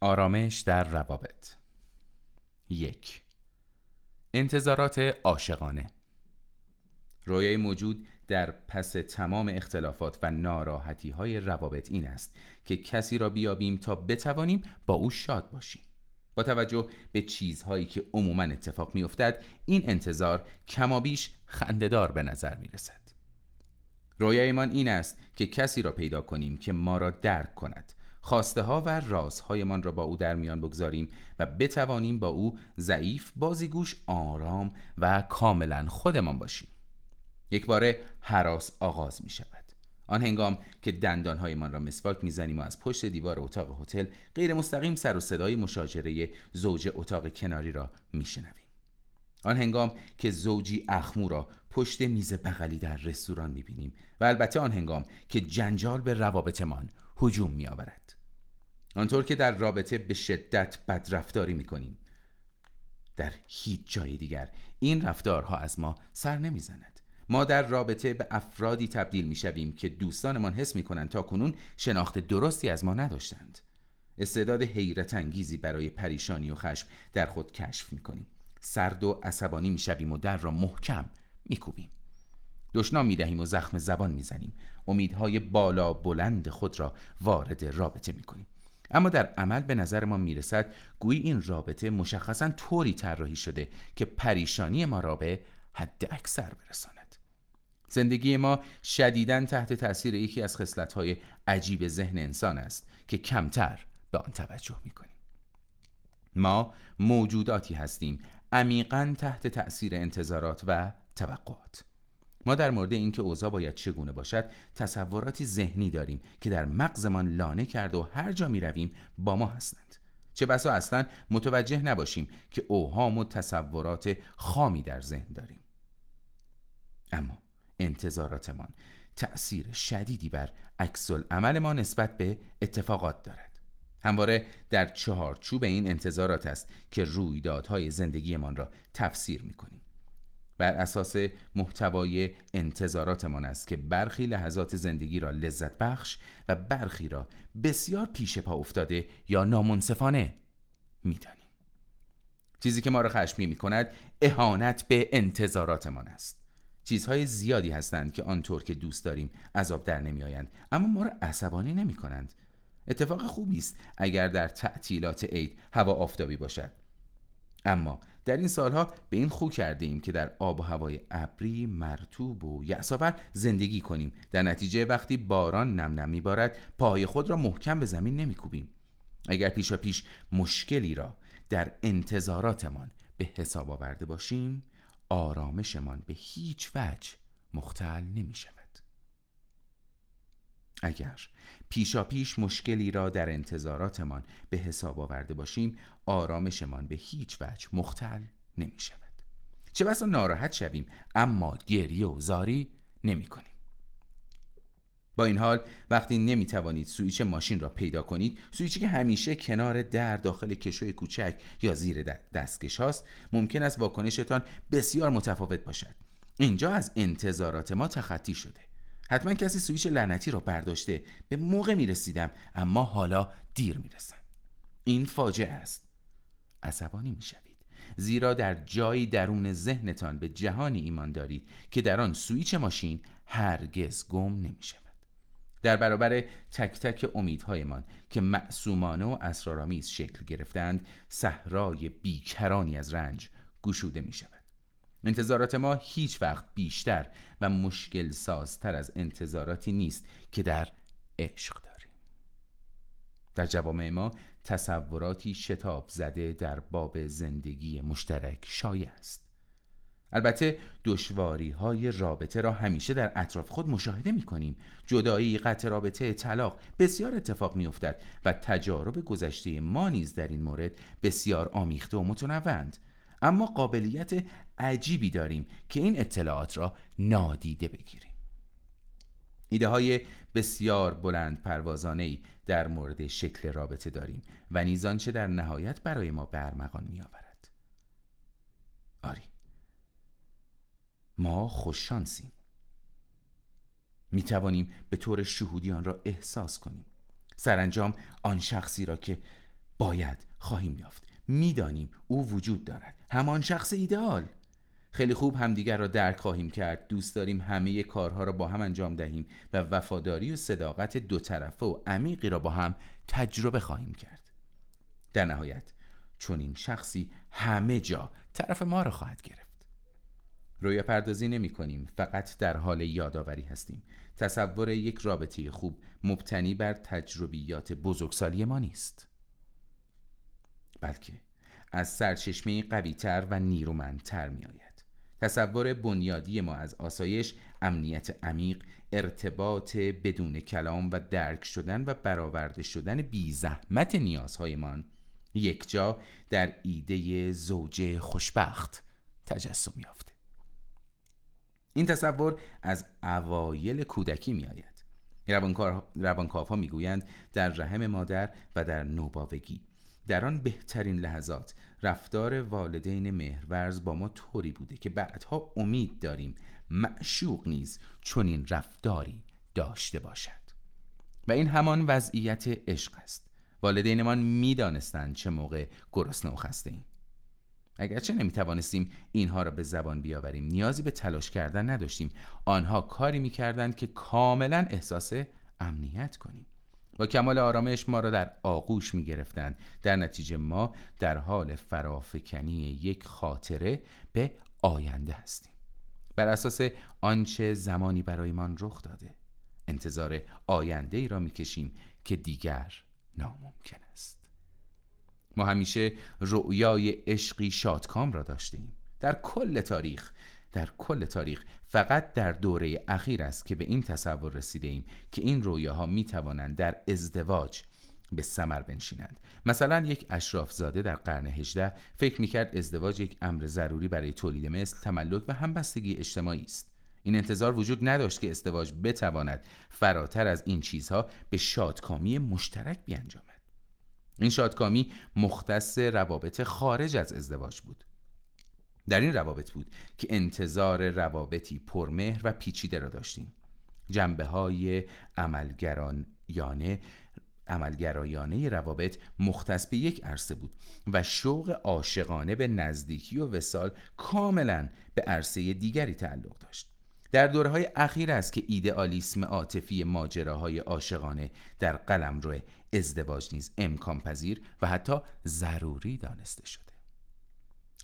آرامش در روابط. یک. انتظارات عاشقانه. رویای موجود در پس تمام اختلافات و ناراحتی های روابط این است که کسی را بیابیم تا بتوانیم با او شاد باشیم. با توجه به چیزهایی که عموما اتفاق میافتد این انتظار کمابیش خندهدار به نظر می رسد رویایمان این است که کسی را پیدا کنیم که ما را درک کند. خواسته ها و رازهایمان را با او در میان بگذاریم و بتوانیم با او ضعیف بازیگوش آرام و کاملا خودمان باشیم. یک باره حراس آغاز می شود آن هنگام که دندانهایمان را مسواک می‌زنیم و از پشت دیوار اتاق هتل غیر مستقیم سر و صدای مشاجره زوج اتاق کناری را میشنویم. آن هنگام که زوجی اخمو را پشت میز بغلی در رستوران می‌بینیم و البته آن هنگام که جنجال به روابطمان هجوم میآورد. آنطور که در رابطه به شدت بدرفتاری می‌کنیم. در هیچ جای دیگر این رفتارها از ما سر نمی‌زند. ما در رابطه به افرادی تبدیل می‌شویم که دوستانمان حس می‌کنند تا کنون شناخت درستی از ما نداشتند. استعداد حیرت انگیزی برای پریشانی و خشم در خود کشف می‌کنیم. سرد و عصبانی می‌شویم و در را محکم میکوبیم دشنام می‌دهیم و زخم زبان می‌زنیم. امیدهای بالا بلند خود را وارد رابطه می‌کنیم. اما در عمل به نظر ما می‌رسد گویی این رابطه مشخصا طوری طراحی شده که پریشانی ما را به حد اکثر برساند. زندگی ما شدیدا تحت تاثیر یکی از خصلت‌های عجیب ذهن انسان است که کمتر به آن توجه می‌کنیم. ما موجوداتی هستیم عمیقا تحت تأثیر انتظارات و توقعات. ما در مورد اینکه اوضاع باید چگونه باشد تصوراتی ذهنی داریم که در مغزمان لانه کرده و هر جا می رویم با ما هستند. چه بسا اصلا متوجه نباشیم که اوهام و تصورات خامی در ذهن داریم. اما انتظاراتمان تأثیر شدیدی بر عکس عمل ما نسبت به اتفاقات دارد. همواره در چهارچوب این انتظارات است که رویدادهای زندگیمان را تفسیر می‌کنیم بر اساس محتوای انتظاراتمان است که برخی لحظات زندگی را لذت بخش و برخی را بسیار پیش پا افتاده یا نامنصفانه می‌دانیم. چیزی که ما را خشمی می کند اهانت به انتظاراتمان است. چیزهای زیادی هستند که آنطور که دوست داریم عذاب در نمی آیند اما ما را عصبانی نمی کنند اتفاق خوبی است اگر در تعطیلات عید هوا آفتابی باشد. اما در این سالها به این خو کرده ایم که در آب و هوای ابری مرتوب و یعصاور زندگی کنیم. در نتیجه وقتی باران نم نم میبارد پای خود را محکم به زمین نمیکوبیم. اگر پیشا پیش مشکلی را در انتظاراتمان به حساب آورده باشیم آرامشمان به هیچ وجه مختل نمی شود اگر پیشا پیش مشکلی را در انتظاراتمان به حساب آورده باشیم آرامشمان به هیچ وجه مختل نمی شود. چه بسا ناراحت شویم اما گریه و زاری نمی کنیم. با این حال وقتی نمی توانید سویچ ماشین را پیدا کنید سویچی که همیشه کنار در داخل کشوی کوچک یا زیر دستکش هاست ممکن است واکنشتان بسیار متفاوت باشد. اینجا از انتظارات ما تخطی شده. حتما کسی سویچ لعنتی را برداشته. به موقع می رسیدم اما حالا دیر می رسم. این فاجعه است. عصبانی می شوید زیرا در جایی درون ذهنتان به جهانی ایمان دارید که در آن سویچ ماشین هرگز گم نمی شود در برابر تک تک امیدهایمان که معصومانه و اسرارآمیز شکل گرفتند صحرای بیکرانی از رنج گشوده می شود انتظارات ما هیچ وقت بیشتر و مشکل سازتر از انتظاراتی نیست که در عشق داریم. در جوامع ما تصوراتی شتاب زده در باب زندگی مشترک شایع است. البته دشواری های رابطه را همیشه در اطراف خود مشاهده می کنیم جدایی، قطع رابطه، طلاق بسیار اتفاق می افتد و تجارب گذشته ما نیز در این مورد بسیار آمیخته و متنوعند. اما قابلیت عجیبی داریم که این اطلاعات را نادیده بگیریم. ایده های بسیار بلند پروازانه در مورد شکل رابطه داریم و نیزان چه در نهایت برای ما برمغان می آورد آری. ما خوششانسیم. می توانیم به طور شهودی آن را احساس کنیم. سرانجام آن شخصی را که باید خواهیم یافت. می‌دانیم او وجود دارد. همان شخص ایدئال. خیلی خوب همدیگر را درک خواهیم کرد. دوست داریم همه کارها را با هم انجام دهیم و وفاداری و صداقت دو طرفه و عمیقی را با هم تجربه خواهیم کرد. در نهایت چون این شخصی همه جا طرف ما را خواهد گرفت. رویا پردازی نمی کنیم. فقط در حال یادآوری هستیم. تصور یک رابطه خوب مبتنی بر تجربیات بزرگسالی ما نیست. بلکه از سرچشمه قویتر و نیرومندتر می آید تصور بنیادی ما از آسایش امنیت عمیق ارتباط بدون کلام و درک شدن و برآورده شدن بی زحمت نیازهایمان یک جا در ایده زوجه خوشبخت تجسم یافته. این تصور از اوایل کودکی می آید روانکاف ها می گویند در رحم مادر و در نوباوگی در آن بهترین لحظات رفتار والدین مهرورز با ما طوری بوده که بعدها امید داریم معشوق نیز چنین رفتاری داشته باشد. و این همان وضعیت عشق است. والدینمان می‌دانستند چه موقع گرسنه و خسته ایم. اگرچه نمی توانستیم اینها را به زبان بیاوریم نیازی به تلاش کردن نداشتیم. آنها کاری می‌کردند که کاملا احساس امنیت کنیم. با کمال آرامش ما را در آغوش می گرفتند در نتیجه ما در حال فرافکنی یک خاطره به آینده هستیم. بر اساس آنچه زمانی برایمان رخ داده انتظار آینده ای را می کشیم که دیگر ناممکن است. ما همیشه رؤیای عشقی شادکام را داشتیم در کل تاریخ در کل تاریخ فقط در دوره اخیر است که به این تصور رسیده ایم که این رویاها می توانند در ازدواج به سمر بنشینند. مثلا یک اشراف زاده در قرن 18 فکر می‌کرد ازدواج یک امر ضروری برای تولید مثل تملک و همبستگی اجتماعی است. این انتظار وجود نداشت که ازدواج بتواند فراتر از این چیزها به شادکامی مشترک بیانجامد. این شادکامی مختص روابط خارج از ازدواج بود. در این روابط بود که انتظار روابطی پرمهر و پیچیده را داشتیم. جنبه های عملگرایانه عملگرایانه روابط مختص به یک عرصه بود و شوق عاشقانه به نزدیکی و وسال کاملا به عرصه دیگری تعلق داشت. در دوره های اخیر است که ایدئالیسم عاطفی ماجراهای عاشقانه در قلمرو ازدواج نیز امکان پذیر و حتی ضروری دانسته شده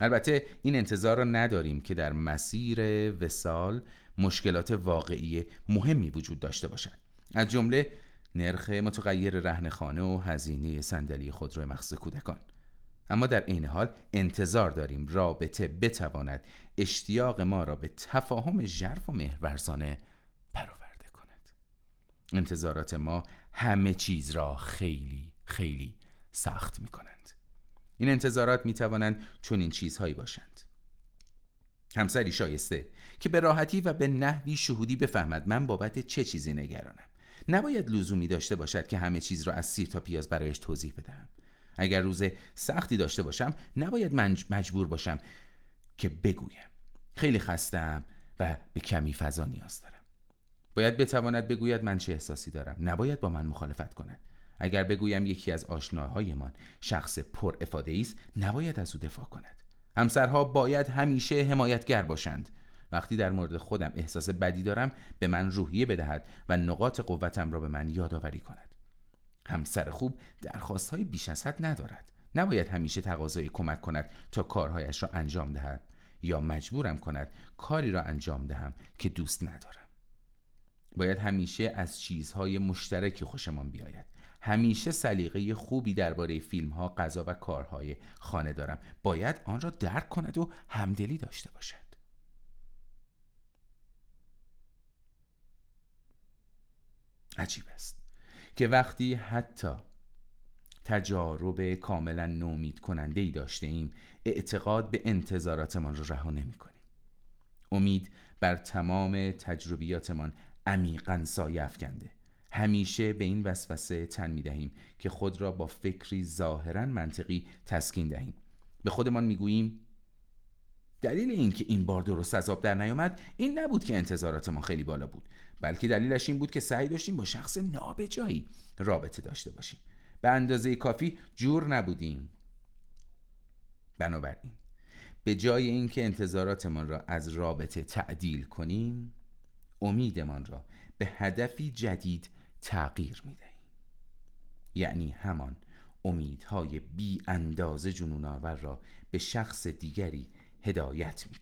البته این انتظار را نداریم که در مسیر وسال مشکلات واقعی مهمی وجود داشته باشد از جمله نرخ متغیر رهن خانه و هزینه صندلی خودرو مخصوص کودکان. اما در این حال انتظار داریم رابطه بتواند اشتیاق ما را به تفاهم ژرف و مهرورزانه برآورده کند. انتظارات ما همه چیز را خیلی خیلی سخت می کنند این انتظارات می توانند این چیزهایی باشند. همسری شایسته که به راحتی و به نحوی شهودی بفهمد من بابت چه چیزی نگرانم. نباید لزومی داشته باشد که همه چیز را از سیر تا پیاز برایش توضیح بدهم. اگر روز سختی داشته باشم نباید مجبور باشم که بگویم. خیلی خستم و به کمی فضا نیاز دارم. باید بتواند بگوید من چه احساسی دارم. نباید با من مخالفت کند. اگر بگویم یکی از آشناهایمان شخص پر افاده است نباید از او دفاع کند. همسرها باید همیشه حمایتگر باشند. وقتی در مورد خودم احساس بدی دارم به من روحیه بدهد و نقاط قوتم را به من یادآوری کند. همسر خوب درخواست بیش از حد ندارد. نباید همیشه تقاضای کمک کند تا کارهایش را انجام دهد یا مجبورم کند کاری را انجام دهم که دوست ندارم. باید همیشه از چیزهای مشترکی خوشمان بیاید. همیشه سلیقه خوبی درباره فیلم ها، غذا و کارهای خانه دارم. باید آن را درک کند و همدلی داشته باشد. عجیب است که وقتی حتی تجارب کاملا نومید کننده ای داشته ایم اعتقاد به انتظاراتمان را رها نمی کنیم امید بر تمام تجربیاتمان عمیقا سایه افکنده. همیشه به این وسوسه تن می دهیم که خود را با فکری ظاهرا منطقی تسکین دهیم. به خودمان می گوییم دلیل اینکه این بار درست از آب در نیامد این نبود که انتظاراتمان خیلی بالا بود بلکه دلیلش این بود که سعی داشتیم با شخص نابجایی رابطه داشته باشیم. به اندازه کافی جور نبودیم. بنابراین به جای اینکه انتظاراتمان را از رابطه تعدیل کنیم امیدمان را به هدفی جدید تغییر می یعنی همان امیدهای بی اندازه جنون آور را به شخص دیگری هدایت می